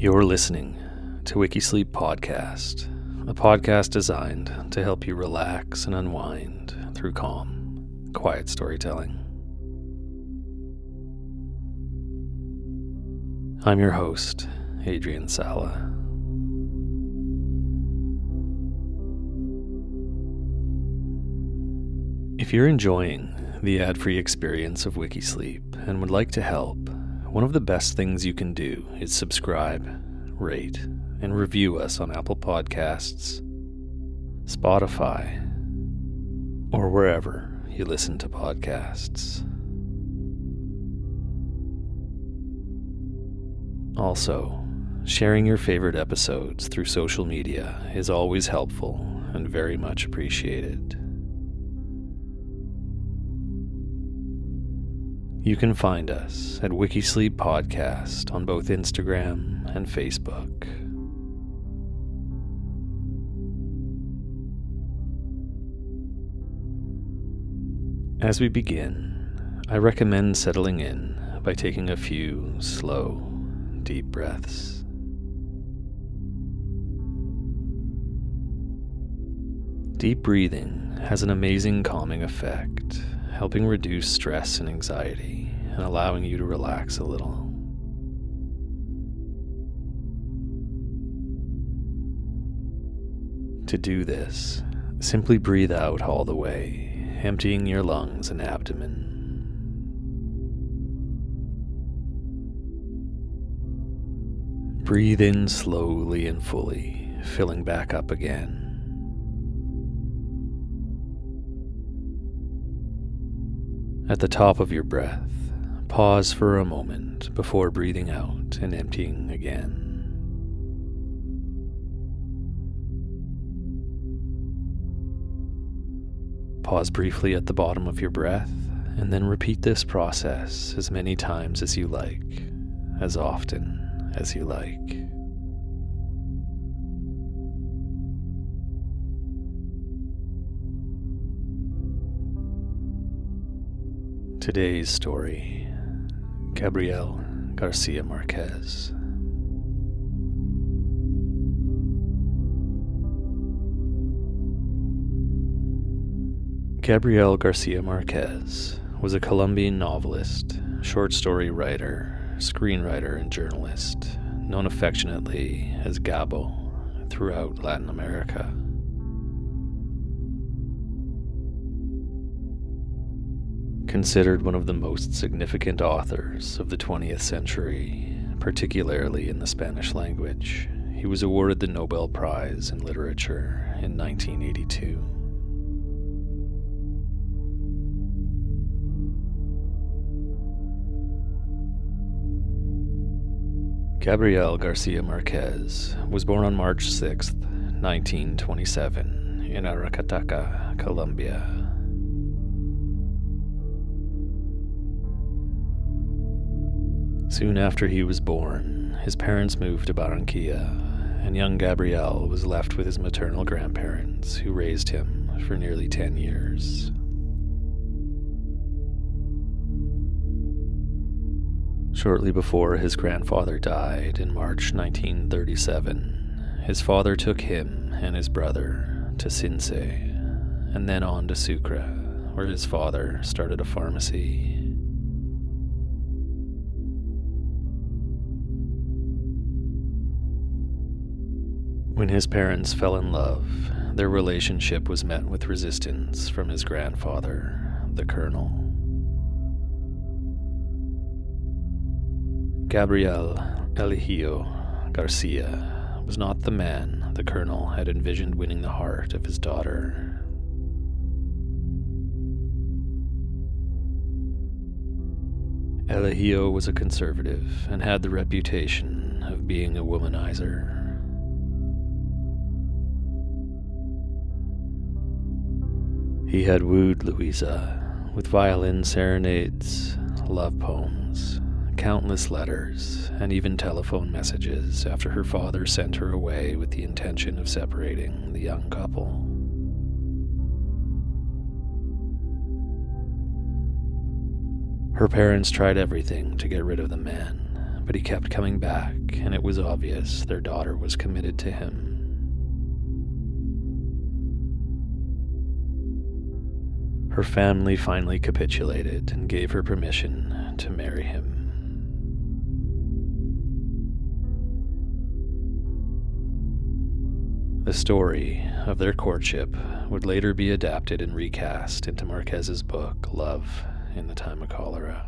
You're listening to Wikisleep Podcast, a podcast designed to help you relax and unwind through calm, quiet storytelling. I'm your host, Adrian Sala. If you're enjoying the ad free experience of Wikisleep and would like to help, one of the best things you can do is subscribe, rate, and review us on Apple Podcasts, Spotify, or wherever you listen to podcasts. Also, sharing your favorite episodes through social media is always helpful and very much appreciated. You can find us at Wikisleep Podcast on both Instagram and Facebook. As we begin, I recommend settling in by taking a few slow, deep breaths. Deep breathing has an amazing calming effect helping reduce stress and anxiety and allowing you to relax a little. To do this, simply breathe out all the way, emptying your lungs and abdomen. Breathe in slowly and fully, filling back up again. At the top of your breath, pause for a moment before breathing out and emptying again. Pause briefly at the bottom of your breath and then repeat this process as many times as you like, as often as you like. Today's story Gabriel Garcia Marquez. Gabriel Garcia Marquez was a Colombian novelist, short story writer, screenwriter, and journalist, known affectionately as Gabo throughout Latin America. Considered one of the most significant authors of the 20th century, particularly in the Spanish language, he was awarded the Nobel Prize in Literature in 1982. Gabriel Garcia Marquez was born on March 6, 1927, in Aracataca, Colombia. Soon after he was born, his parents moved to Barranquilla, and young Gabriel was left with his maternal grandparents, who raised him for nearly 10 years. Shortly before his grandfather died in March 1937, his father took him and his brother to Sincé, and then on to Sucre, where his father started a pharmacy. When his parents fell in love, their relationship was met with resistance from his grandfather, the colonel. Gabriel Eligio Garcia was not the man the colonel had envisioned winning the heart of his daughter. Eligio was a conservative and had the reputation of being a womanizer. He had wooed Louisa with violin serenades, love poems, countless letters, and even telephone messages after her father sent her away with the intention of separating the young couple. Her parents tried everything to get rid of the man, but he kept coming back, and it was obvious their daughter was committed to him. Her family finally capitulated and gave her permission to marry him. The story of their courtship would later be adapted and recast into Marquez's book, Love in the Time of Cholera.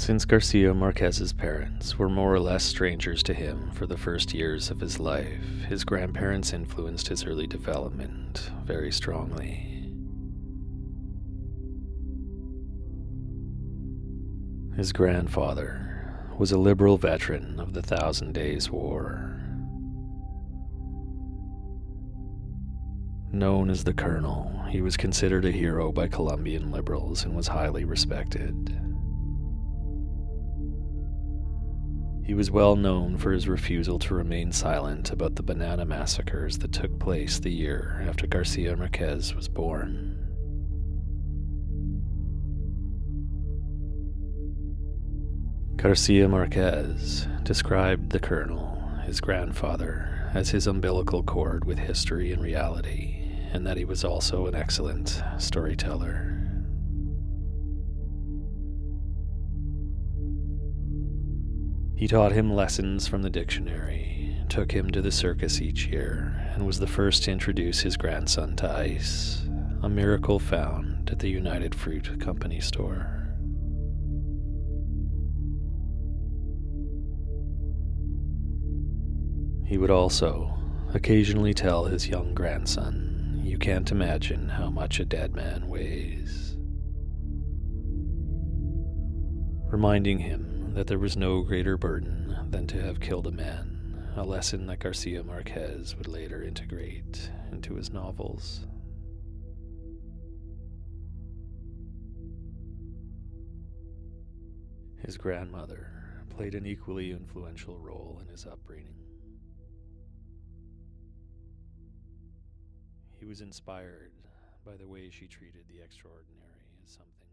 Since Garcia Marquez's parents were more or less strangers to him for the first years of his life, his grandparents influenced his early development very strongly. His grandfather was a liberal veteran of the Thousand Days War. Known as the Colonel, he was considered a hero by Colombian liberals and was highly respected. He was well known for his refusal to remain silent about the banana massacres that took place the year after Garcia Marquez was born. Garcia Marquez described the colonel, his grandfather, as his umbilical cord with history and reality, and that he was also an excellent storyteller. He taught him lessons from the dictionary, took him to the circus each year, and was the first to introduce his grandson to ice, a miracle found at the United Fruit Company store. He would also occasionally tell his young grandson, You can't imagine how much a dead man weighs. Reminding him that there was no greater burden than to have killed a man, a lesson that Garcia Marquez would later integrate into his novels. His grandmother played an equally influential role in his upbringing. He was inspired by the way she treated the extraordinary as something